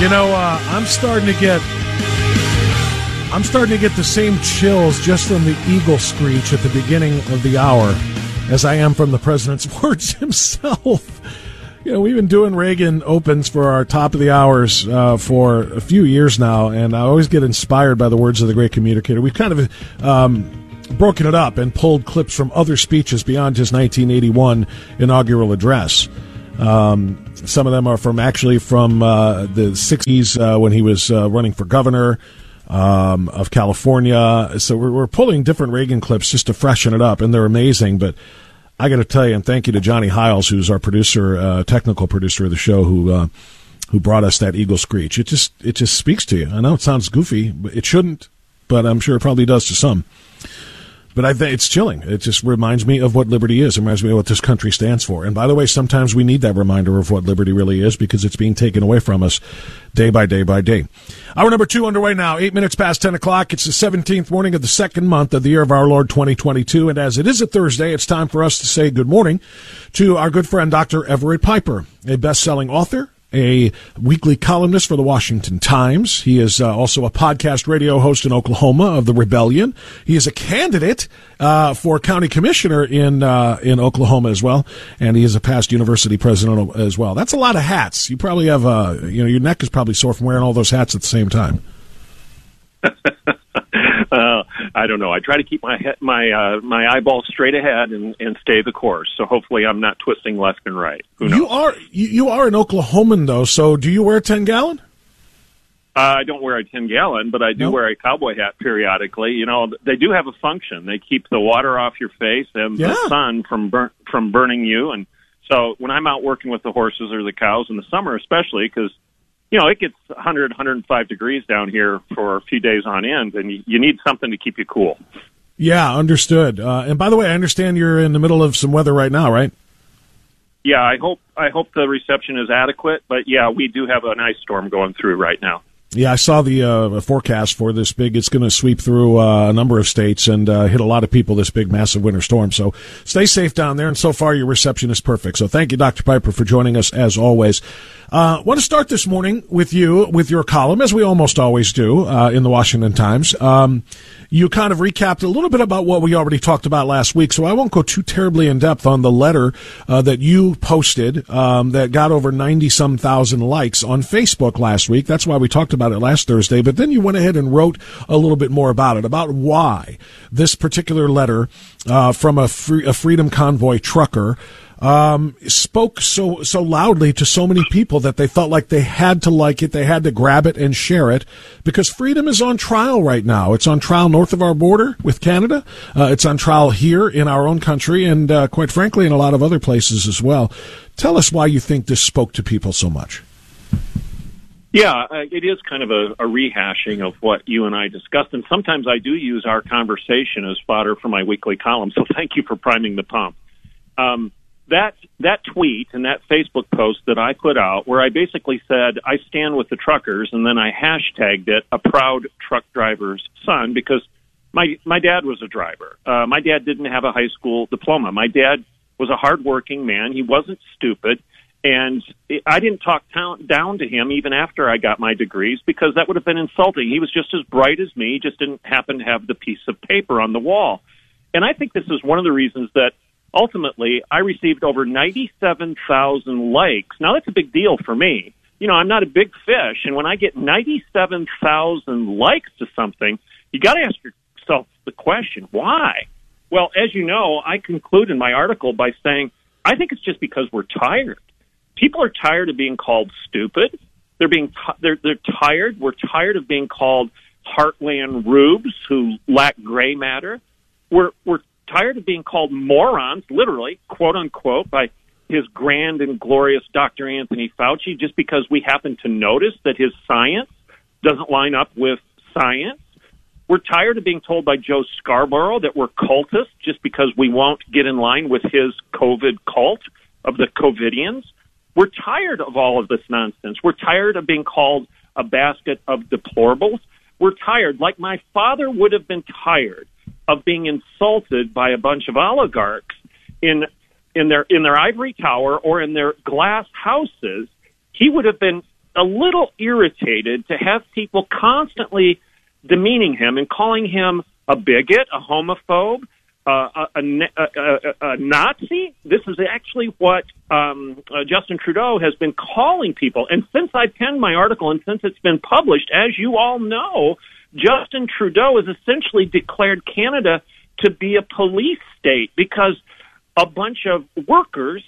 You know, uh, I'm starting to get. I'm starting to get the same chills just from the eagle screech at the beginning of the hour as I am from the president's words himself. You know, we've been doing Reagan Opens for our top of the hours uh, for a few years now, and I always get inspired by the words of the great communicator. We've kind of um, broken it up and pulled clips from other speeches beyond his 1981 inaugural address. Um, some of them are from actually from uh, the 60s uh, when he was uh, running for governor um, of California. So we're, we're pulling different Reagan clips just to freshen it up, and they're amazing. But I got to tell you, and thank you to Johnny Hiles, who's our producer, uh, technical producer of the show, who uh, who brought us that eagle screech. It just it just speaks to you. I know it sounds goofy, but it shouldn't, but I'm sure it probably does to some. But I it's chilling. It just reminds me of what liberty is. It reminds me of what this country stands for. And by the way, sometimes we need that reminder of what liberty really is because it's being taken away from us day by day by day. Hour number two underway now, eight minutes past 10 o'clock. It's the 17th morning of the second month of the year of our Lord 2022. And as it is a Thursday, it's time for us to say good morning to our good friend, Dr. Everett Piper, a best selling author, a weekly columnist for the Washington Times. He is uh, also a podcast radio host in Oklahoma of the Rebellion. He is a candidate uh, for county commissioner in uh, in Oklahoma as well, and he is a past university president as well. That's a lot of hats. You probably have uh, you know your neck is probably sore from wearing all those hats at the same time. uh, I don't know. I try to keep my head, my uh, my eyeballs straight ahead and, and stay the course. So hopefully, I'm not twisting left and right. Who knows? You are you, you are an Oklahoman though. So do you wear a ten gallon? Uh, I don't wear a 10 gallon, but I do Nope. wear a cowboy hat periodically. You know, they do have a function. They keep the water off your face and Yeah. the sun from burn, from burning you. And so when I'm out working with the horses or the cows in the summer, especially because you know it gets 100, 105 degrees down here for a few days on end, and you, you need something to keep you cool. Yeah, understood. Uh, and by the way, I understand you're in the middle of some weather right now, right? Yeah, I hope I hope the reception is adequate. But yeah, we do have an ice storm going through right now. Yeah, I saw the uh, forecast for this big. It's going to sweep through uh, a number of states and uh, hit a lot of people. This big, massive winter storm. So stay safe down there. And so far, your reception is perfect. So thank you, Dr. Piper, for joining us as always. Uh, want to start this morning with you with your column, as we almost always do uh, in the Washington Times. Um, you kind of recapped a little bit about what we already talked about last week, so I won't go too terribly in depth on the letter uh, that you posted um, that got over 90 some thousand likes on Facebook last week. That's why we talked about it last Thursday, but then you went ahead and wrote a little bit more about it, about why this particular letter uh, from a, free, a Freedom Convoy trucker um, spoke so so loudly to so many people that they felt like they had to like it, they had to grab it and share it because freedom is on trial right now. It's on trial north of our border with Canada. Uh, it's on trial here in our own country, and uh, quite frankly, in a lot of other places as well. Tell us why you think this spoke to people so much. Yeah, uh, it is kind of a, a rehashing of what you and I discussed, and sometimes I do use our conversation as fodder for my weekly column. So thank you for priming the pump. Um, that that tweet and that Facebook post that I put out, where I basically said I stand with the truckers, and then I hashtagged it a proud truck driver's son because my my dad was a driver. Uh, my dad didn't have a high school diploma. My dad was a hardworking man. He wasn't stupid. And I didn't talk down, down to him even after I got my degrees because that would have been insulting. He was just as bright as me, He just didn't happen to have the piece of paper on the wall. And I think this is one of the reasons that ultimately I received over 97,000 likes. Now that's a big deal for me. you know, I'm not a big fish. And when I get 97,000 likes to something, you got to ask yourself the question, why? Well, as you know, I conclude in my article by saying, I think it's just because we're tired. People are tired of being called stupid. They're being t- they're they're tired. We're tired of being called heartland rubes who lack gray matter. We're we're tired of being called morons, literally, quote unquote, by his grand and glorious Dr. Anthony Fauci just because we happen to notice that his science doesn't line up with science. We're tired of being told by Joe Scarborough that we're cultists just because we won't get in line with his COVID cult of the COVIDians. We're tired of all of this nonsense. We're tired of being called a basket of deplorables. We're tired, like my father would have been tired of being insulted by a bunch of oligarchs in in their in their ivory tower or in their glass houses, he would have been a little irritated to have people constantly demeaning him and calling him a bigot, a homophobe, uh, a, a, a, a, Nazi. This is actually what um, uh, Justin Trudeau has been calling people. And since I penned my article and since it's been published, as you all know, Justin Trudeau has essentially declared Canada to be a police state because a bunch of workers,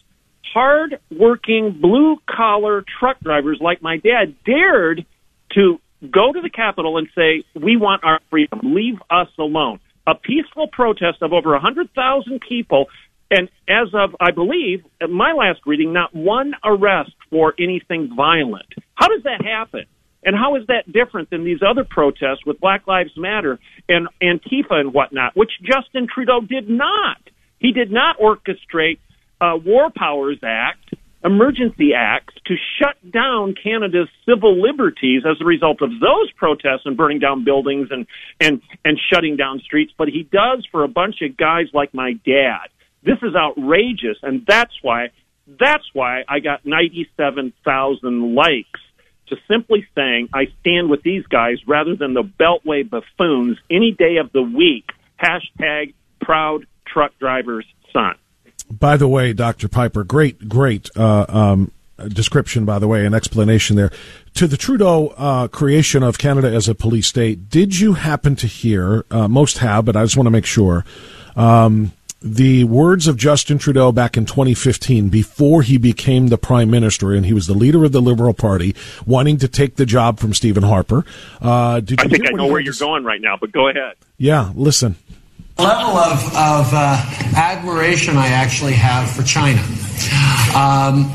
hard working blue collar truck drivers like my dad, dared to go to the Capitol and say, We want our freedom. Leave us alone. A peaceful protest of over 100,000 people. And as of, I believe, at my last reading, not one arrest for anything violent. How does that happen? And how is that different than these other protests with Black Lives Matter and Antifa and whatnot, which Justin Trudeau did not? He did not orchestrate uh, War Powers Act, emergency acts to shut down Canada's civil liberties as a result of those protests and burning down buildings and, and, and shutting down streets, but he does for a bunch of guys like my dad. This is outrageous, and that's why that's why I got 97,000 likes to simply saying I stand with these guys rather than the Beltway buffoons any day of the week. Hashtag proud truck driver's son. By the way, Dr. Piper, great, great uh, um, description, by the way, and explanation there. To the Trudeau uh, creation of Canada as a police state, did you happen to hear, uh, most have, but I just want to make sure, um, the words of Justin Trudeau back in 2015, before he became the prime minister, and he was the leader of the Liberal Party, wanting to take the job from Stephen Harper. Uh, I think I know where you're going right now, but go ahead. Yeah, listen level of, of uh, admiration I actually have for China. Um,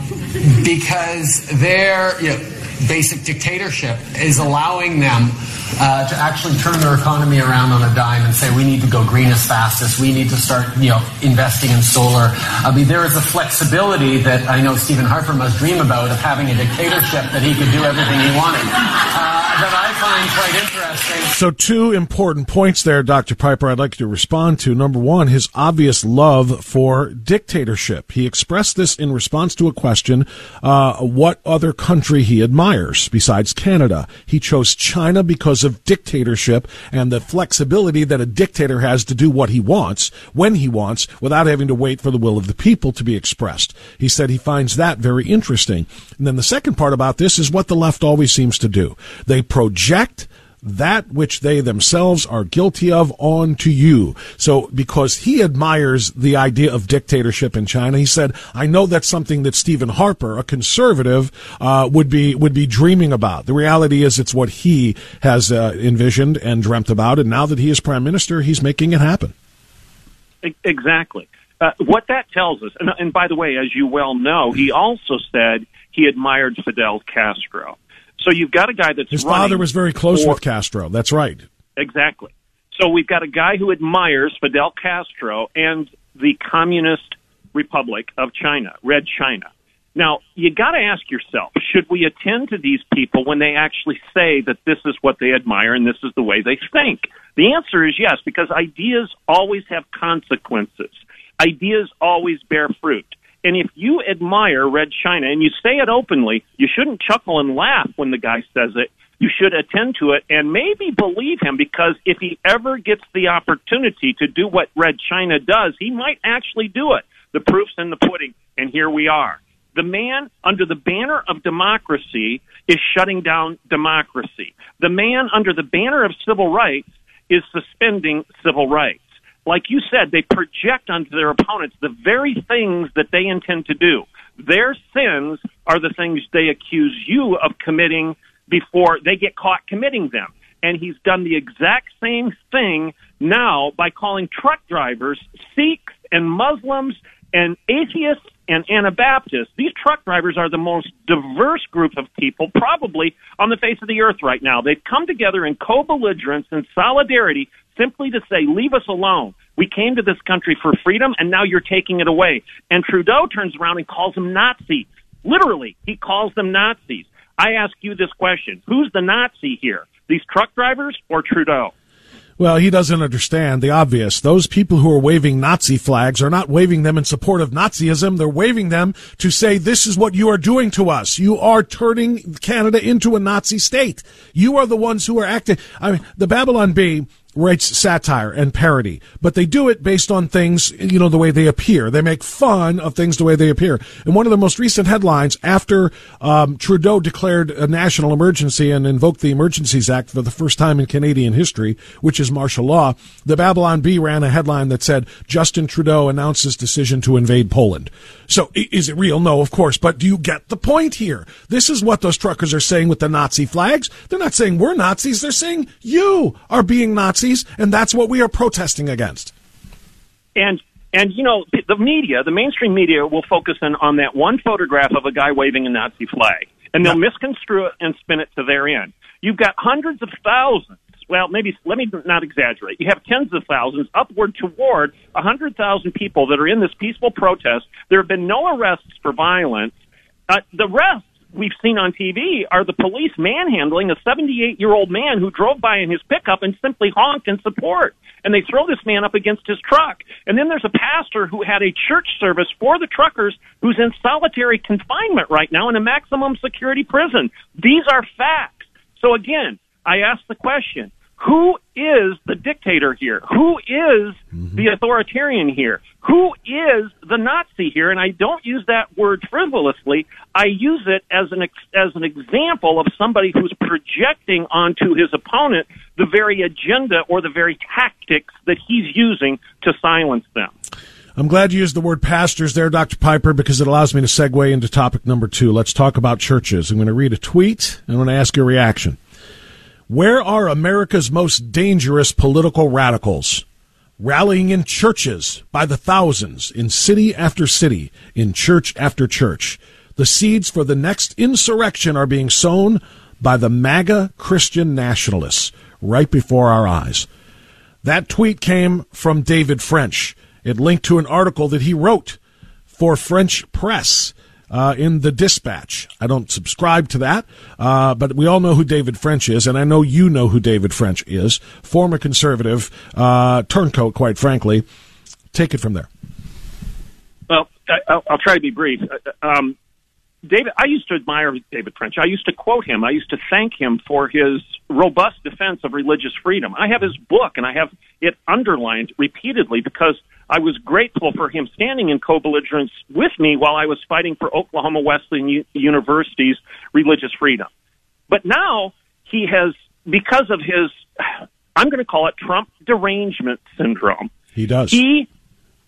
because their you know, basic dictatorship is allowing them uh, to actually turn their economy around on a dime and say we need to go green as fast as we need to start you know investing in solar. I mean there is a flexibility that I know Stephen Harper must dream about of having a dictatorship that he could do everything he wanted. Quite interesting. So, two important points there, Dr. Piper, I'd like you to respond to. Number one, his obvious love for dictatorship. He expressed this in response to a question uh, what other country he admires besides Canada. He chose China because of dictatorship and the flexibility that a dictator has to do what he wants, when he wants, without having to wait for the will of the people to be expressed. He said he finds that very interesting. And then the second part about this is what the left always seems to do. They project that which they themselves are guilty of onto you. So, because he admires the idea of dictatorship in China, he said, "I know that's something that Stephen Harper, a conservative, uh, would be would be dreaming about." The reality is, it's what he has uh, envisioned and dreamt about, and now that he is prime minister, he's making it happen. Exactly. Uh, what that tells us, and, and by the way, as you well know, he also said he admired Fidel Castro. So you've got a guy that's his father was very close for, with Castro. That's right. Exactly. So we've got a guy who admires Fidel Castro and the Communist Republic of China, Red China. Now, you got to ask yourself, should we attend to these people when they actually say that this is what they admire and this is the way they think? The answer is yes, because ideas always have consequences. Ideas always bear fruit. And if you admire Red China and you say it openly, you shouldn't chuckle and laugh when the guy says it. You should attend to it and maybe believe him because if he ever gets the opportunity to do what Red China does, he might actually do it. The proof's in the pudding, and here we are. The man under the banner of democracy is shutting down democracy. The man under the banner of civil rights is suspending civil rights. Like you said, they project onto their opponents the very things that they intend to do. Their sins are the things they accuse you of committing before they get caught committing them. And he's done the exact same thing now by calling truck drivers Sikhs and Muslims and atheists and Anabaptists. These truck drivers are the most diverse group of people probably on the face of the earth right now. They've come together in co-belligerence and solidarity simply to say, leave us alone. We came to this country for freedom and now you're taking it away. And Trudeau turns around and calls them Nazis. Literally, he calls them Nazis. I ask you this question. Who's the Nazi here? These truck drivers or Trudeau? Well, he doesn't understand the obvious. Those people who are waving Nazi flags are not waving them in support of Nazism. They're waving them to say, this is what you are doing to us. You are turning Canada into a Nazi state. You are the ones who are acting. I mean, the Babylon Bee writes satire and parody, but they do it based on things, you know, the way they appear. They make fun of things the way they appear. And one of the most recent headlines after um, Trudeau declared a national emergency and invoked the Emergencies Act for the first time in Canadian history, which is martial law, the Babylon Bee ran a headline that said Justin Trudeau announces decision to invade Poland. So is it real? No, of course. But do you get the point here? This is what those truckers are saying with the Nazi flags. They're not saying we're Nazis. They're saying you are being Nazis and that's what we are protesting against. And and you know the media, the mainstream media, will focus in on that one photograph of a guy waving a Nazi flag, and they'll misconstrue it and spin it to their end. You've got hundreds of thousands. Well, maybe let me not exaggerate. You have tens of thousands, upward toward a hundred thousand people that are in this peaceful protest. There have been no arrests for violence. Uh, the rest we've seen on TV are the police manhandling a 78 year old man who drove by in his pickup and simply honked in support. And they throw this man up against his truck. And then there's a pastor who had a church service for the truckers who's in solitary confinement right now in a maximum security prison. These are facts. So again, I ask the question, who is the dictator here? Who is mm-hmm. the authoritarian here? Who is the Nazi here? And I don't use that word frivolously. I use it as an ex- as an example of somebody who's projecting onto his opponent the very agenda or the very tactics that he's using to silence them. I'm glad you used the word pastors there, Dr. Piper, because it allows me to segue into topic number two. Let's talk about churches. I'm going to read a tweet and I'm going to ask your reaction. Where are America's most dangerous political radicals? Rallying in churches by the thousands, in city after city, in church after church. The seeds for the next insurrection are being sown by the MAGA Christian nationalists right before our eyes. That tweet came from David French. It linked to an article that he wrote for French press uh, in the Dispatch. I don't subscribe to that, uh, but we all know who David French is, and I know you know who David French is. Former conservative, uh, turncoat, quite frankly. Take it from there. Well, I, will try to be brief. Uh, um, David, I used to admire David French. I used to quote him. I used to thank him for his robust defense of religious freedom. I have his book, and I have it underlined repeatedly because I was grateful for him standing in co-belligerence with me while I was fighting for Oklahoma Wesleyan U- University's religious freedom. But now he has, because of his, I'm going to call it Trump derangement syndrome. He does. He,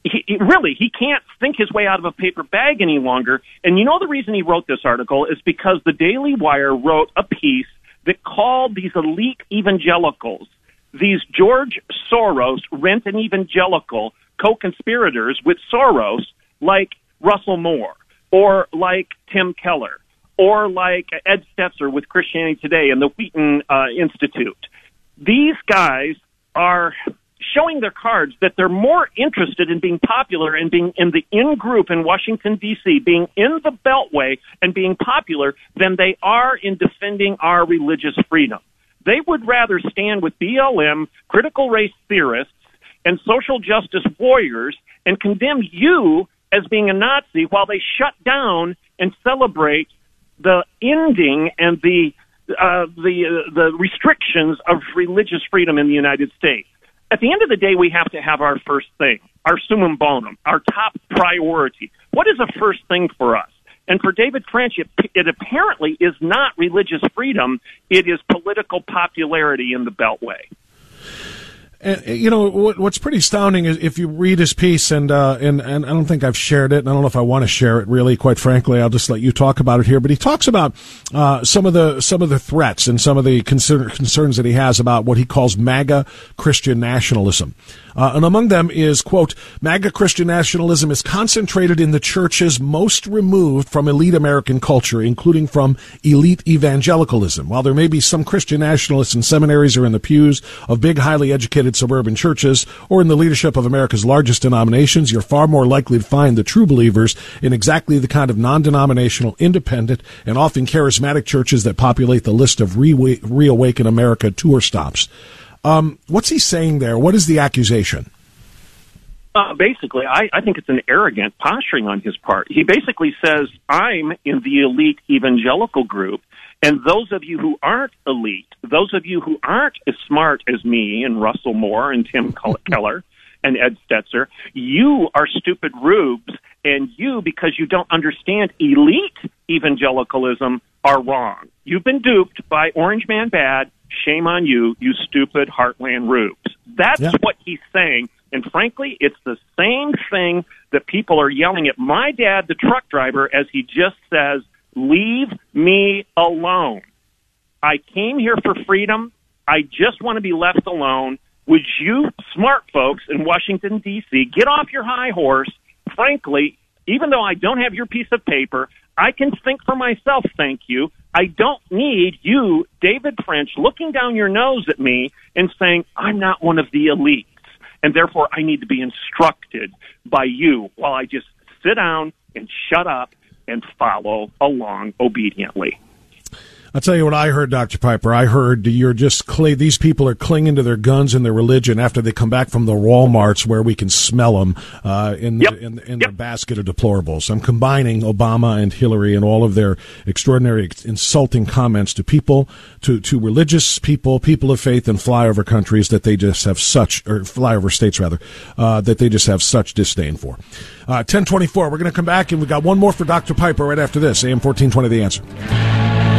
he, he really he can't think his way out of a paper bag any longer. And you know the reason he wrote this article is because the Daily Wire wrote a piece that called these elite evangelicals, these George Soros rent an evangelical co-conspirators with Soros, like Russell Moore or like Tim Keller or like Ed Stetzer with Christianity Today and the Wheaton uh, Institute. These guys are showing their cards that they're more interested in being popular and being in the in group in Washington D.C., being in the Beltway and being popular than they are in defending our religious freedom. They would rather stand with BLM, critical race theorists, and social justice warriors and condemn you as being a Nazi while they shut down and celebrate the ending and the uh, the uh, the restrictions of religious freedom in the United States. At the end of the day, we have to have our first thing, our summum bonum, our top priority. What is a first thing for us? And for David French, it, it apparently is not religious freedom, it is political popularity in the Beltway. And, you know what, what's pretty astounding is if you read his piece, and uh, and and I don't think I've shared it, and I don't know if I want to share it. Really, quite frankly, I'll just let you talk about it here. But he talks about uh, some of the some of the threats and some of the concern, concerns that he has about what he calls MAGA Christian nationalism. Uh, and among them is, quote, MAGA Christian nationalism is concentrated in the churches most removed from elite American culture, including from elite evangelicalism. While there may be some Christian nationalists in seminaries or in the pews of big, highly educated suburban churches or in the leadership of America's largest denominations, you're far more likely to find the true believers in exactly the kind of non-denominational, independent, and often charismatic churches that populate the list of Re- Reawaken America tour stops. Um, what's he saying there? What is the accusation? Uh, basically, I, I think it's an arrogant posturing on his part. He basically says, I'm in the elite evangelical group, and those of you who aren't elite, those of you who aren't as smart as me and Russell Moore and Tim Keller and Ed Stetzer, you are stupid rubes, and you, because you don't understand elite evangelicalism, are wrong. You've been duped by Orange Man Bad Shame on you, you stupid Heartland rubes. That's yeah. what he's saying. And frankly, it's the same thing that people are yelling at my dad, the truck driver, as he just says, Leave me alone. I came here for freedom. I just want to be left alone. Would you smart folks in Washington, D.C., get off your high horse? Frankly, even though I don't have your piece of paper, I can think for myself, thank you. I don't need you, David French, looking down your nose at me and saying, I'm not one of the elites. And therefore, I need to be instructed by you while I just sit down and shut up and follow along obediently. I'll tell you what I heard, Dr. Piper. I heard you're just clay. These people are clinging to their guns and their religion after they come back from the Walmarts where we can smell them uh, in, yep. in, in yep. the basket of deplorables. I'm combining Obama and Hillary and all of their extraordinary, insulting comments to people, to, to religious people, people of faith, and flyover countries that they just have such, or flyover states rather, uh, that they just have such disdain for. Uh, 1024, we're going to come back and we've got one more for Dr. Piper right after this. AM 1420, The Answer.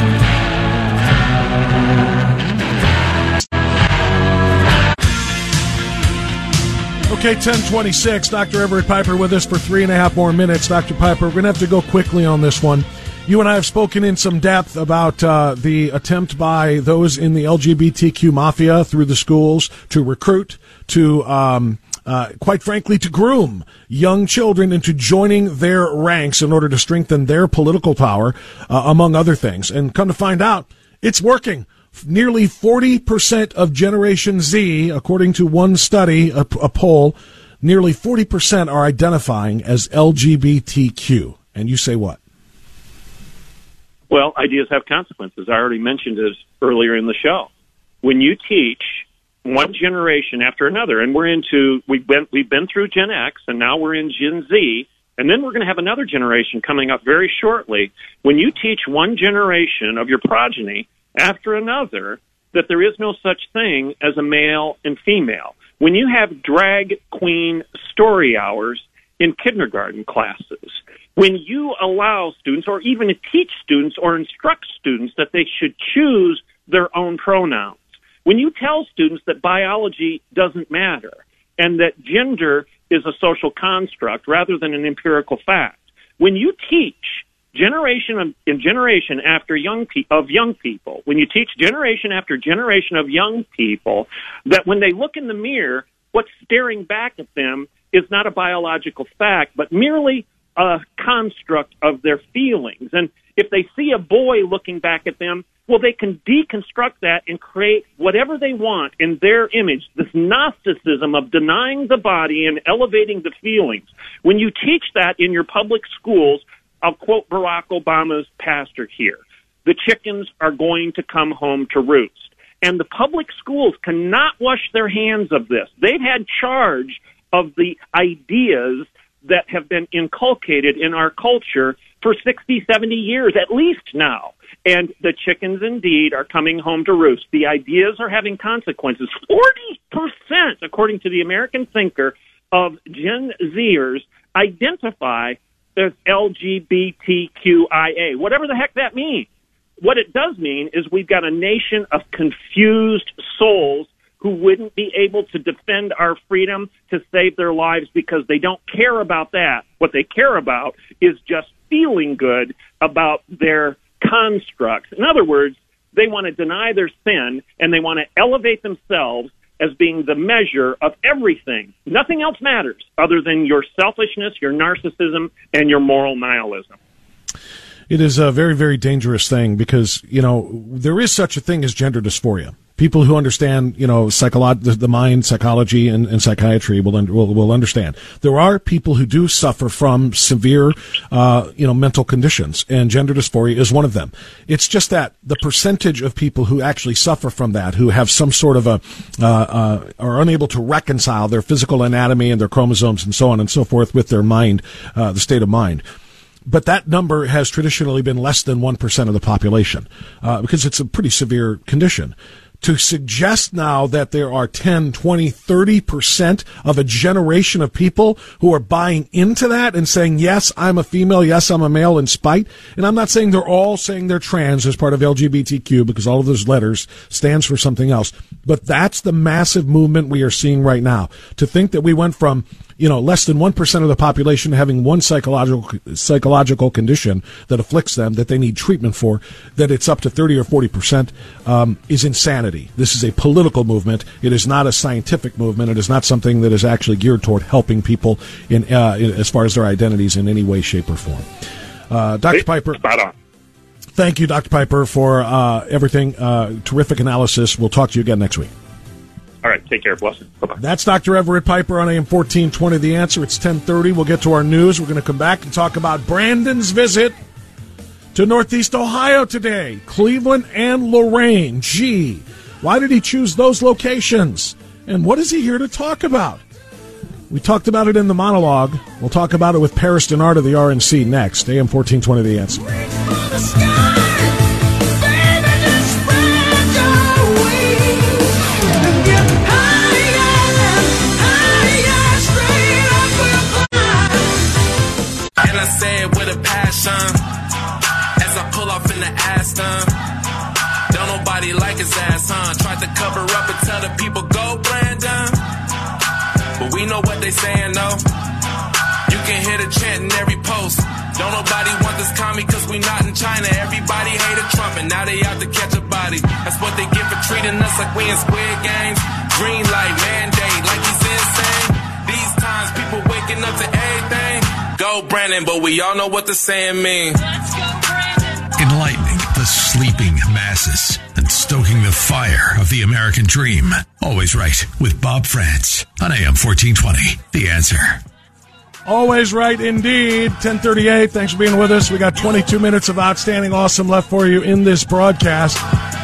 Okay, 1026. Dr. Everett Piper with us for three and a half more minutes. Dr. Piper, we're going to have to go quickly on this one. You and I have spoken in some depth about uh, the attempt by those in the LGBTQ mafia through the schools to recruit, to um, uh, quite frankly, to groom young children into joining their ranks in order to strengthen their political power, uh, among other things. And come to find out, it's working nearly 40% of Generation Z, according to one study, a, a poll, nearly 40% are identifying as LGBTQ. And you say what? Well, ideas have consequences. I already mentioned this earlier in the show. When you teach one generation after another, and we're into we've been we've been through Gen X, and now we're in Gen Z, and then we're going to have another generation coming up very shortly. When you teach one generation of your progeny after another that there is no such thing as a male and female. When you have drag queen story hours in kindergarten classes, when you allow students or even teach students or instruct students that they should choose their own pronouns, when you tell students that biology doesn't matter and that gender is a social construct rather than an empirical fact, when you teach generation in generation after young pe- of young people, when you teach generation after generation of young people that when they look in the mirror, what's staring back at them is not a biological fact, but merely a construct of their feelings. And if they see a boy looking back at them, well, they can deconstruct that and create whatever they want in their image. This Gnosticism of denying the body and elevating the feelings. When you teach that in your public schools, I'll quote Barack Obama's pastor here. The chickens are going to come home to roost. And the public schools cannot wash their hands of this. They've had charge of the ideas that have been inculcated in our culture for 60, 70 years at least now. And the chickens indeed are coming home to roost. The ideas are having consequences. 40%, according to the American Thinker, of Gen Zers identify as LGBTQIA, whatever the heck that means. What it does mean is we've got a nation of confused souls who wouldn't be able to defend our freedom to save their lives because they don't care about that. What they care about is just feeling good about their constructs. In other words, they want to deny their sin and they want to elevate themselves as being the measure of everything. Nothing else matters other than your selfishness, your narcissism, and your moral nihilism. It is a very, very dangerous thing because, you know, there is such a thing as gender dysphoria people who understand, you know, psycholo- the, the mind, psychology, and, and psychiatry will, un- will, will understand. There are people who do suffer from severe, uh, you know, mental conditions, and gender dysphoria is one of them. It's just that the percentage of people who actually suffer from that, who have some sort of a, uh, uh, are unable to reconcile their physical anatomy and their chromosomes and so on and so forth with their mind, uh, the state of mind but that number has traditionally been less than 1% of the population uh, because it's a pretty severe condition to suggest now that there are 10, 20, 30% of a generation of people who are buying into that and saying, yes, I'm a female, yes, I'm a male in spite. And I'm not saying they're all saying they're trans as part of LGBTQ because all of those letters stands for something else. But that's the massive movement we are seeing right now. To think that we went from you know, less than 1% of the population having one psychological, psychological condition that afflicts them that they need treatment for, that it's up to 30 or 40%, um, is insanity. This is a political movement. It is not a scientific movement. It is not something that is actually geared toward helping people in, uh, in as far as their identities in any way, shape, or form. Uh, Dr. Piper. Spot on. Thank you, Dr. Piper, for uh, everything. Uh, terrific analysis. We'll talk to you again next week. All right, take care. Blessings. Bye-bye. That's Dr. Everett Piper on AM 1420. The answer, it's 1030. We'll get to our news. We're going to come back and talk about Brandon's visit to Northeast Ohio today. Cleveland and Lorain. Gee, why did he choose those locations? And what is he here to talk about? We talked about it in the monologue. We'll talk about it with Paris Dennard of the RNC next. AM 1420, The answer. His ass, huh? Tried to cover up and tell the people, go Brandon. But we know what they saying, though. You can hear the chant in every post. Don't nobody want this commie cause we not in China. Everybody hated Trump and now they out to catch a body. That's what they get for treating us like we in squid games. Green light, mandate, Go Brandon, but we all know what the saying means. Enlightening the sleeping masses and stoking the fire of the American dream. Always right with Bob Frantz on AM 1420. The answer. Always right indeed. 1038. Thanks for being with us. We got 22 minutes of outstanding awesome left for you in this broadcast.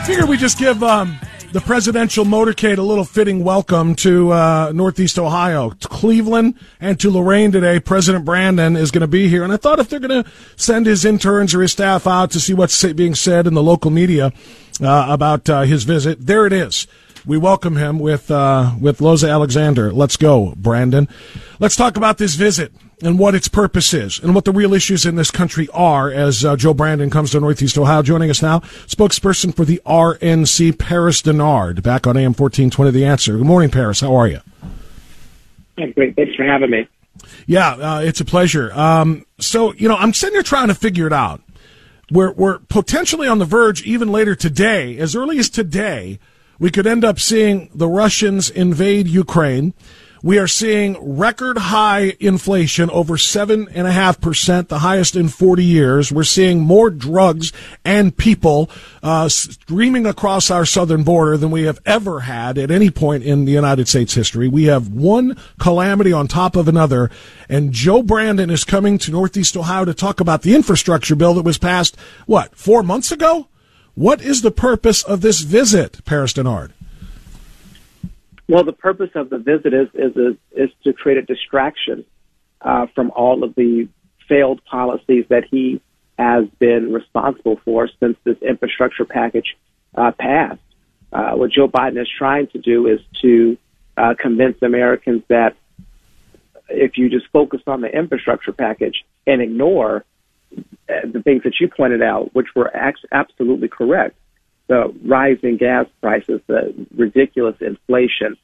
Figure we just give um, the presidential motorcade a little fitting welcome to uh, Northeast Ohio, to Cleveland, and to Lorain today. President Brandon is going to be here, and I thought if they're going to send his interns or his staff out to see what's being said in the local media uh, about uh, his visit, there it is. We welcome him with uh, with Loza Alexander. Let's go, Brandon. Let's talk about this visit and what its purpose is and what the real issues in this country are as uh, Joe Brandon comes to Northeast Ohio. Joining us now, spokesperson for the RNC, Paris Dennard, back on AM 1420 The Answer. Good morning, Paris. How are you? I'm great. Thanks for having me. Yeah, uh, it's a pleasure. Um, so, you know, I'm sitting here trying to figure it out. We're, we're potentially on the verge, even later today, as early as today, we could end up seeing the Russians invade Ukraine. We are seeing record high inflation, over 7.5%, the highest in 40 years. We're seeing more drugs and people uh, streaming across our southern border than we have ever had at any point in the United States history. We have one calamity on top of another, and Joe Brandon is coming to Northeast Ohio to talk about the infrastructure bill that was passed, what, four months ago? What is the purpose of this visit, Paris Dennard? Well, the purpose of the visit is is is, to create a distraction uh, from all of the failed policies that he has been responsible for since this infrastructure package uh, passed. Uh, what Joe Biden is trying to do is to uh, convince Americans that if you just focus on the infrastructure package and ignore uh, the things that you pointed out, which were absolutely correct, the rising gas prices, the ridiculous inflation,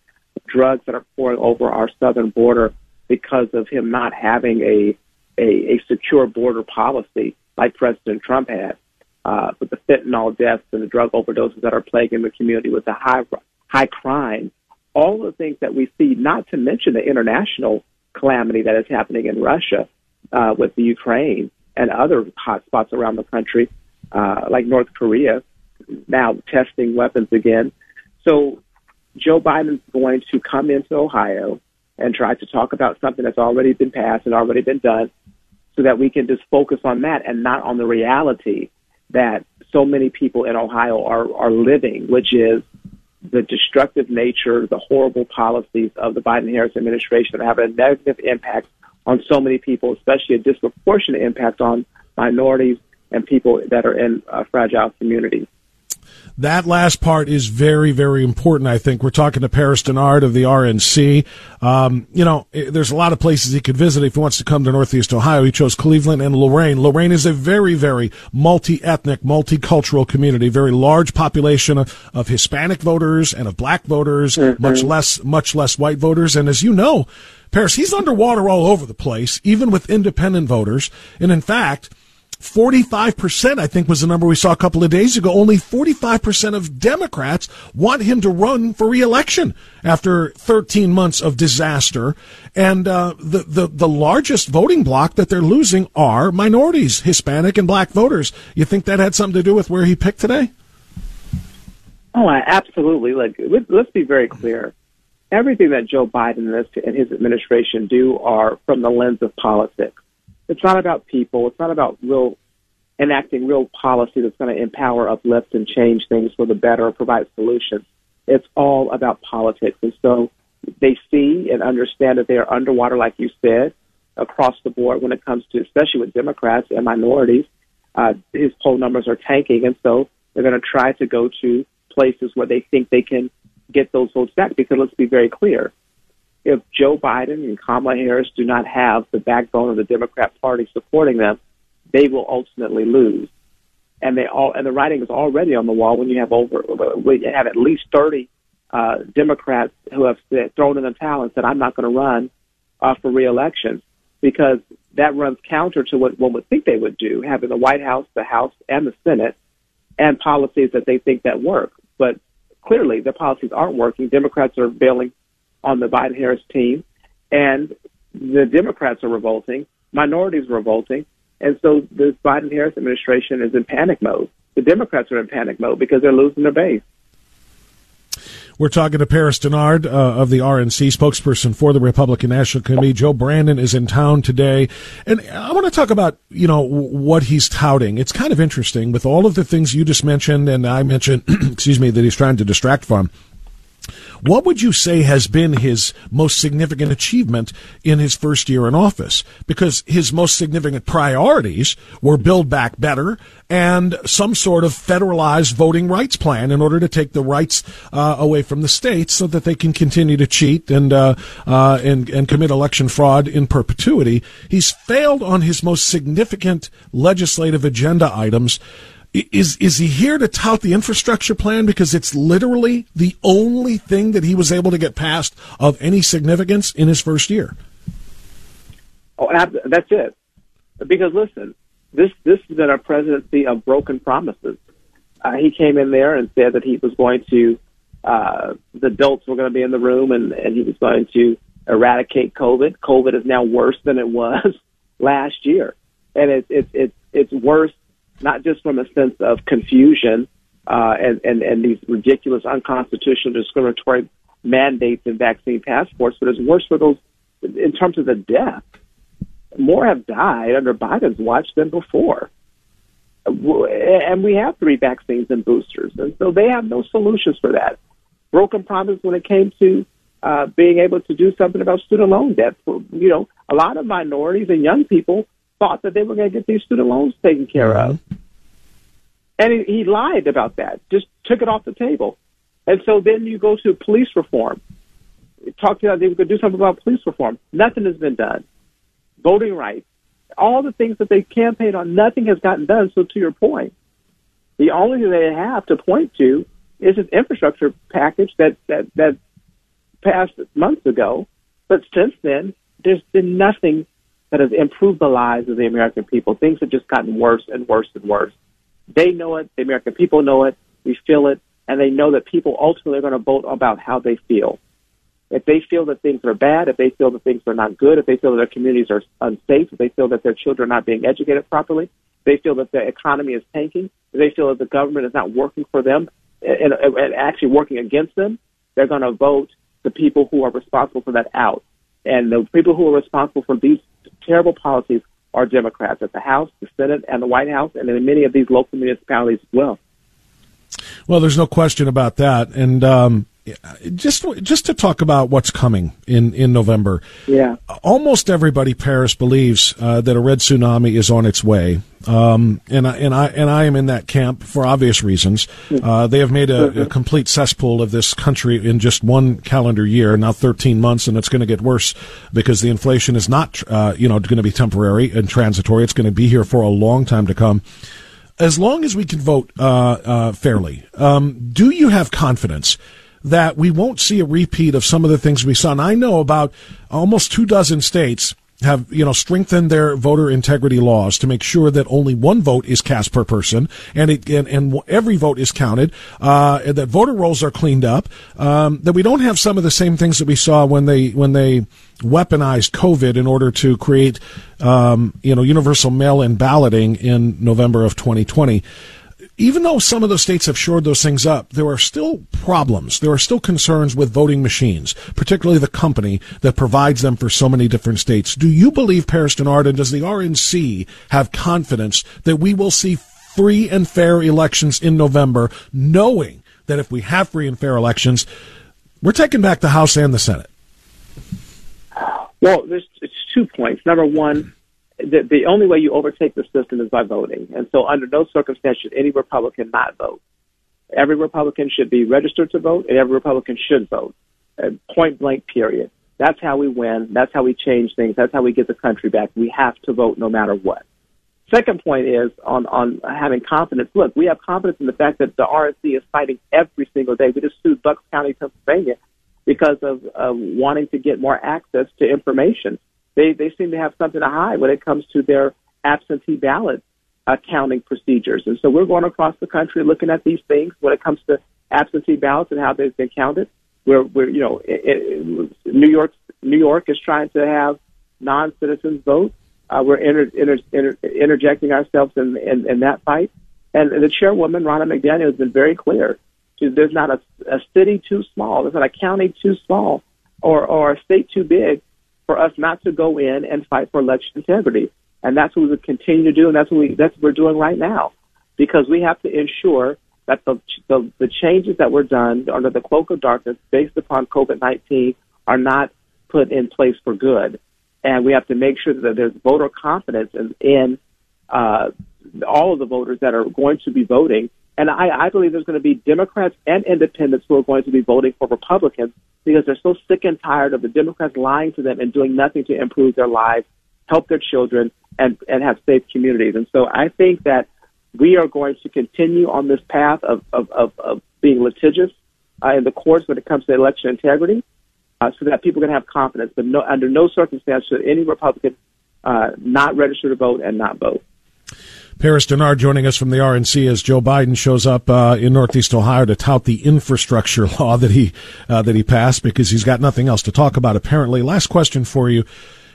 drugs that are pouring over our southern border because of him not having a a, a secure border policy like President Trump had, uh, with the fentanyl deaths and the drug overdoses that are plaguing the community with the high high crime, all the things that we see, not to mention the international calamity that is happening in Russia uh, with the Ukraine and other hotspots around the country, uh, like North Korea, now testing weapons again. So Joe Biden's going to come into Ohio and try to talk about something that's already been passed and already been done so that we can just focus on that and not on the reality that so many people in Ohio are, are living, which is the destructive nature, the horrible policies of the Biden Harris administration that have a negative impact on so many people, especially a disproportionate impact on minorities and people that are in uh, fragile communities. That last part is very, very important. I think we're talking to Paris Dennard of the RNC. Um, you know, eh, there's a lot of places he could visit if he wants to come to Northeast Ohio. He chose Cleveland and Lorain. Lorain is a very, very multi-ethnic, multicultural community, very large population of, of Hispanic voters and of black voters, mm-hmm. much less, much less white voters. And as you know, Paris, he's underwater all over the place, even with independent voters. And in fact, 45%, I think was the number we saw a couple of days ago. Only 45% of Democrats want him to run for reelection after 13 months of disaster. And uh, the, the, the largest voting block that they're losing are minorities, Hispanic and black voters. You think that had something to do with where he picked today? Oh, absolutely. Like, let's be very clear. Everything that Joe Biden and his administration do are from the lens of politics it's not about people. It's not about real enacting real policy that's going to empower, uplift, and change things for the better or provide solutions. It's all about politics. And so they see and understand that they are underwater, like you said, across the board when it comes to, especially with Democrats and minorities. Uh, his poll numbers are tanking, and so they're going to try to go to places where they think they can get those votes back. Because let's be very clear, if Joe Biden and Kamala Harris do not have the backbone of the Democrat Party supporting them, they will ultimately lose. And they all and the writing is already on the wall when you have over you have at least thirty uh, Democrats who have said, thrown in the towel and said, "I'm not going to run uh, for reelection," because that runs counter to what one would think they would do, having the White House, the House, and the Senate, and policies that they think that work. But clearly, their policies aren't working. Democrats are bailing on the Biden Harris team, and the Democrats are revolting, minorities are revolting, and so the Biden Harris administration is in panic mode. The Democrats are in panic mode because they're losing their base. We're talking to Paris Dennard uh, of the RNC, spokesperson for the Republican National Committee. Joe Brandon is in town today, and I want to talk about you know what he's touting. It's kind of interesting with all of the things you just mentioned, and I mentioned, excuse me, that he's trying to distract from. What would you say has been his most significant achievement in his first year in office? Because his most significant priorities were Build Back Better and some sort of federalized voting rights plan in order to take the rights uh, away from the states so that they can continue to cheat and, uh, uh, and, and commit election fraud in perpetuity. He's failed on his most significant legislative agenda items is is he here to tout the infrastructure plan because it's literally the only thing that he was able to get passed of any significance in his first year? Oh, that's it. Because listen, this this has been a presidency of broken promises. Uh, he came in there and said that he was going to uh, the adults were going to be in the room and, and he was going to eradicate COVID. COVID is now worse than it was last year, and it's it's it's it's worse not just from a sense of confusion uh, and, and, and these ridiculous, unconstitutional, discriminatory mandates and vaccine passports, but it's worse for those in terms of the death. More have died under Biden's watch than before. And we have three vaccines and boosters, and so they have no solutions for that. Broken promise when it came to uh, being able to do something about student loan debt. You know, a lot of minorities and young people thought that they were going to get these student loans taken care mm-hmm. of. And he, he lied about that, just took it off the table. And so then you go to police reform. talked about they could do something about police reform. Nothing has been done. Voting rights, all the things that they campaigned on, nothing has gotten done. So to your point, the only thing they have to point to is this infrastructure package that that that passed months ago. But since then, there's been nothing that has improved the lives of the American people. Things have just gotten worse and worse and worse. They know it. The American people know it. We feel it, and they know that people ultimately are going to vote about how they feel. If they feel that things are bad, if they feel that things are not good, if they feel that their communities are unsafe, if they feel that their children are not being educated properly, they feel that the economy is tanking, if they feel that the government is not working for them eh, and, eh, and actually working against them, they're going to vote the people who are responsible for that out. And the people who are responsible for these terrible policies are Democrats at the House, the Senate, and the White House, and in many of these local municipalities as well. Well, there's no question about that. And um, just just to talk about what's coming in in November. Yeah. Almost everybody Paris believes uh, that a red tsunami is on its way. Um, and I, and I and I am in that camp for obvious reasons. Uh, they have made a, a, complete cesspool of this country in just one calendar year, now 13 months, and it's going to get worse because the inflation is not, uh, you know, going to be temporary and transitory. It's going to be here for a long time to come. As long as we can vote uh, uh fairly, um, do you have confidence? That we won't see a repeat of some of the things we saw. And I know about almost two dozen states have you know strengthened their voter integrity laws to make sure that only one vote is cast per person and it, and, and every vote is counted uh, that voter rolls are cleaned up um, that we don't have some of the same things that we saw when they when they weaponized COVID in order to create um, you know universal mail-in balloting in November of 2020 even though some of those states have shored those things up, there are still problems. There are still concerns with voting machines, particularly the company that provides them for so many different states. Do you believe, Paris Dennard, and does the RNC have confidence that we will see free and fair elections in November, knowing that if we have free and fair elections, we're taking back the House and the Senate? Well, there's two points. Number one, the, the only way you overtake the system is by voting. And so, under no circumstance should any Republican not vote. Every Republican should be registered to vote, and every Republican should vote. Point blank, period. That's how we win. That's how we change things. That's how we get the country back. We have to vote no matter what. Second point is on, on having confidence. Look, we have confidence in the fact that the RNC is fighting every single day. We just sued Bucks County, Pennsylvania, because of uh, wanting to get more access to information they they seem to have something to hide when it comes to their absentee ballot accounting procedures. And so we're going across the country looking at these things when it comes to absentee ballots and how they've been counted. We're, we're you know, it, it, New York New York is trying to have non-citizens vote. Uh, we're inter, inter, inter, interjecting ourselves in, in, in that fight. And the chairwoman, Ronna McDaniel, has been very clear. There's not a, a city too small. There's not a county too small or, or a state too big for us not to go in and fight for election integrity. And that's what we would continue to do, and that's what, we, that's what we're doing right now. Because we have to ensure that the, the, the changes that were done under the cloak of darkness based upon COVID-19 are not put in place for good. And we have to make sure that there's voter confidence in, in uh, all of the voters that are going to be voting. And I, I believe there's going to be Democrats and independents who are going to be voting for Republicans because they're so sick and tired of the Democrats lying to them and doing nothing to improve their lives, help their children, and, and have safe communities. And so I think that we are going to continue on this path of, of, of, of being litigious uh, in the courts when it comes to election integrity uh, so that people can have confidence. But no, under no circumstance should any Republican uh, not register to vote and not vote. Paris Dennard joining us from the RNC as Joe Biden shows up uh, in Northeast Ohio to tout the infrastructure law that he uh, that he passed because he's got nothing else to talk about. Apparently, last question for you: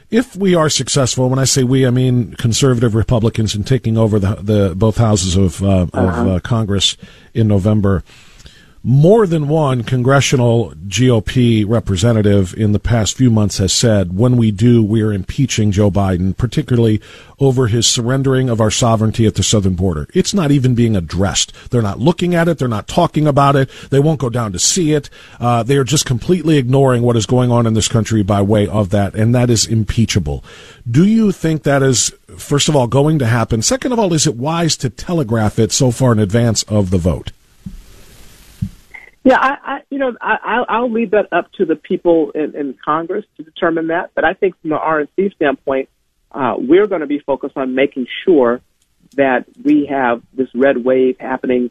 If we are successful, when I say we, I mean conservative Republicans in taking over the the both houses of uh, uh-huh. of uh, Congress in November more than one congressional GOP representative in the past few months has said, when we do, we are impeaching Joe Biden, particularly over his surrendering of our sovereignty at the southern border. It's not even being addressed. They're not looking at it. They're not talking about it. They won't go down to see it. Uh, they are just completely ignoring what is going on in this country by way of that, and that is impeachable. Do you think that is, first of all, going to happen? Second of all, is it wise to telegraph it so far in advance of the vote? Yeah, I, I you know, I, I'll leave that up to the people in, in Congress to determine that. But I think from the RNC standpoint, uh, we're going to be focused on making sure that we have this red wave happening.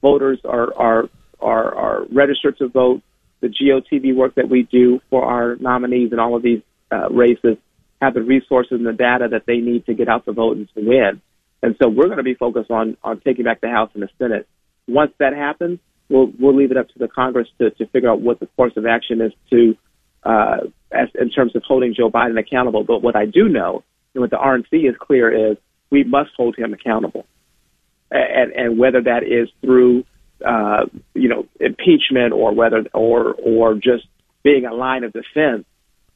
Voters are are are, are registered to vote. The GOTV work that we do for our nominees in all of these uh, races have the resources and the data that they need to get out the vote and to win. And so we're going to be focused on on taking back the House and the Senate. Once that happens, we'll we'll leave it up to the Congress to to figure out what the course of action is to uh, as, in terms of holding Joe Biden accountable. But what I do know, and what the RNC is clear is, we must hold him accountable, and and whether that is through uh, you know impeachment or whether or or just being a line of defense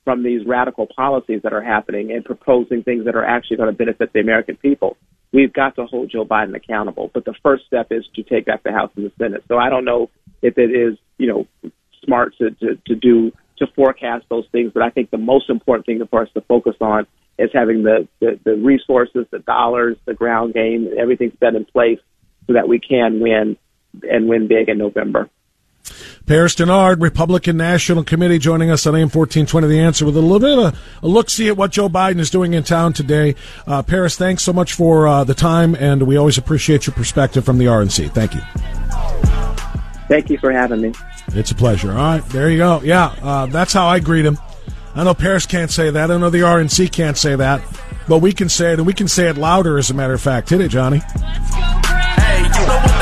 from these radical policies that are happening and proposing things that are actually going to benefit the American people we've got to hold Joe Biden accountable. But the first step is to take back the House and the Senate. So I don't know if it is, you know, smart to, to, to do to forecast those things, but I think the most important thing for us to focus on is having the, the, the resources, the dollars, the ground game, everything set in place so that we can win and win big in November. Paris Dennard, Republican National Committee, joining us on AM 1420 The Answer with a little bit of a look see at what Joe Biden is doing in town today. Uh, Paris, thanks so much for uh, the time, and we always appreciate your perspective from the RNC. Thank you. Thank you for having me. It's a pleasure. All right, there you go. Yeah, uh, that's how I greet him. I know Paris can't say that. I know the RNC can't say that, but we can say it, and we can say it louder, as a matter of fact. Hit it, Johnny. Hey, you know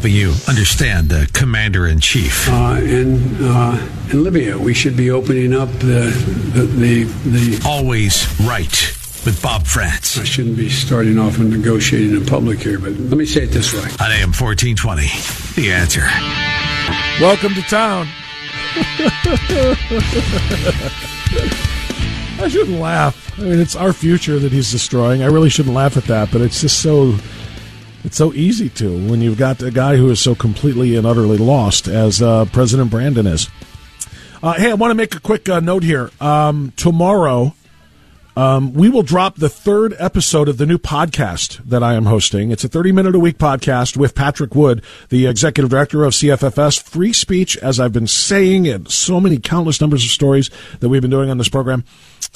helping you understand the commander in chief. Uh, in uh, in Libya, we should be opening up the the, the the always right with Bob Frantz. I shouldn't be starting off and negotiating in public here, but let me say it this way. On AM 1420, The Answer. Welcome to town. I shouldn't laugh. I mean, it's our future that he's destroying. I really shouldn't laugh at that, but it's just so it's so easy to when you've got a guy who is so completely and utterly lost as uh, President Brandon is. Uh, hey, I want to make a quick uh, note here. Um, tomorrow, um, we will drop the third episode of the new podcast that I am hosting. It's a 30 minute a week podcast with Patrick Wood, the executive director of CFFS. Free speech, as I've been saying, and so many countless numbers of stories that we've been doing on this program.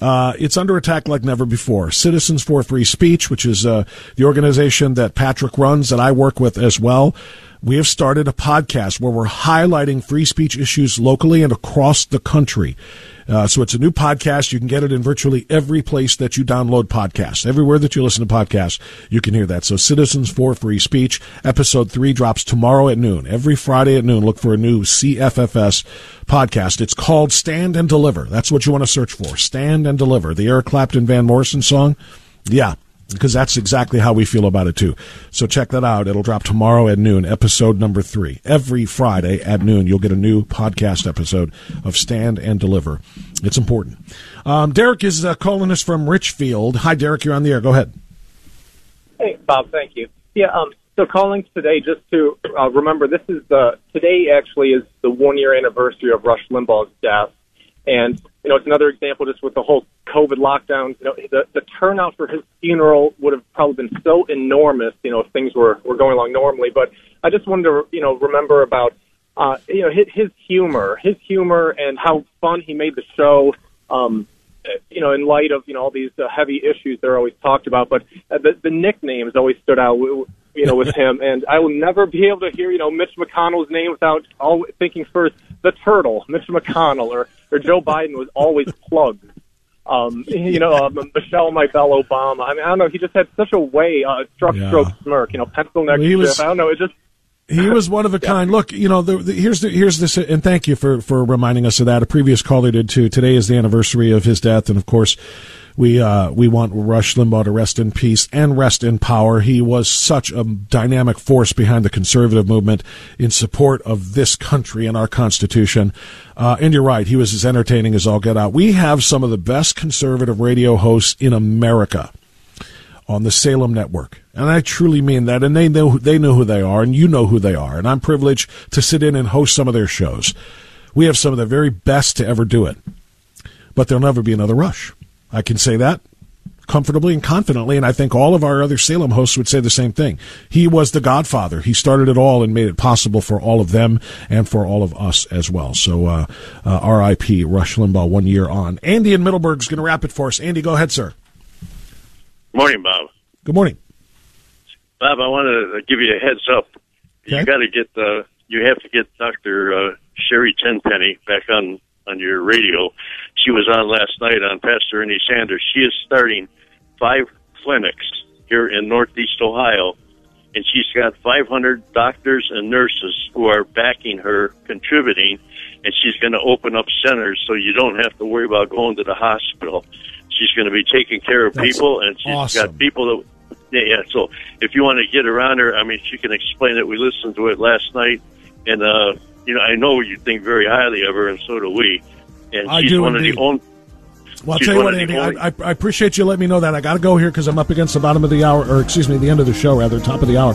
Uh, it's under attack like never before. Citizens for Free Speech, which is uh, the organization that Patrick runs, that I work with as well we have started a podcast where we're highlighting free speech issues locally and across the country. Uh, so it's a new podcast. You can get it in virtually every place that you download podcasts. Everywhere that you listen to podcasts, you can hear that. So Citizens for Free Speech, episode three drops tomorrow at noon. Every Friday at noon, look for a new CFFS podcast. It's called Stand and Deliver. That's what you want to search for. Stand and Deliver. The Eric Clapton Van Morrison song. Yeah, because that's exactly how we feel about it too. So check that out. It'll drop tomorrow at noon, episode number three. Every Friday at noon, you'll get a new podcast episode of Stand and Deliver. It's important. Um, Derek is uh, calling us from Richfield. Hi, Derek. You're on the air. Go ahead. Hey, Bob. Thank you. Yeah. Um, so calling today just to uh, remember this is the today actually is the one year anniversary of Rush Limbaugh's death. And, you know, it's another example just with the whole COVID lockdowns. You know, the, the turnout for his funeral would have probably been so enormous, you know, if things were, were going along normally. But I just wanted to, you know, remember about, uh, you know, his, his humor, his humor and how fun he made the show. Um, you know, in light of you know all these uh, heavy issues that are always talked about, but uh, the the nicknames always stood out you know, with him. And I will never be able to hear, you know, Mitch McConnell's name without all thinking first the turtle, Mitch McConnell, or or Joe Biden was always plugged. Um, you know, uh, Michelle, my Bell Obama. I mean, I don't know. He just had such a way, uh, struck yeah. stroke smirk. You know, pencil neck well, was, I don't know. It just he was one of a kind. Look, you know, the, the, here's the, here's this, and thank you for for reminding us of that. A previous caller did too. Today is the anniversary of his death, and of course, we uh, we want Rush Limbaugh to rest in peace and rest in power. He was such a dynamic force behind the conservative movement in support of this country and our Constitution. Uh, and you're right, he was as entertaining as all get out. We have some of the best conservative radio hosts in America on the Salem Network. And I truly mean that. And they know, they know who they are, and you know who they are. And I'm privileged to sit in and host some of their shows. We have some of the very best to ever do it. but there'll never be another Rush. I can say that comfortably and confidently, and I think all of our other Salem hosts would say the same thing. He was the godfather. He started it all and made it possible for all of them and for all of us as well. So, uh, uh, R.I.P. Rush Limbaugh, one year on. Andy in Middleburg is going to wrap it for us. Andy, go ahead, sir. Morning, Bob. Good morning. Bob, I want to give you a heads up. Okay. You got to get uh, you have to get Doctor uh, Sherry Tenpenny back on on your radio. She was on last night on Pastor Ernie Sanders. She is starting five clinics here in Northeast Ohio, and she's got 500 doctors and nurses who are backing her, contributing, and she's going to open up centers so you don't have to worry about going to the hospital. She's going to be taking care of That's people, and she's awesome. got people that. Yeah, yeah. So if you want to get around her, I mean, she can explain it. We listened to it last night, and uh, you know, I know you think very highly of her, and so do we. And I she's do one indeed. of the only. Well, I'll She's tell you what, Andy, I, I, I appreciate you letting me know that. I got to go here because I'm up against the bottom of the hour, or excuse me, the end of the show, rather, top of the hour.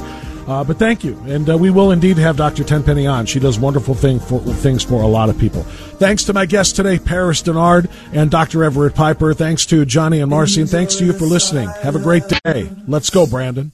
Uh, but thank you, and uh, we will indeed have Dr. Tenpenny on. She does wonderful thing for, things for a lot of people. Thanks to my guests today, Paris Dennard and Dr. Everett Piper. Thanks to Johnny and Marcy, and thanks to you for listening. Have a great day. Let's go, Brandon.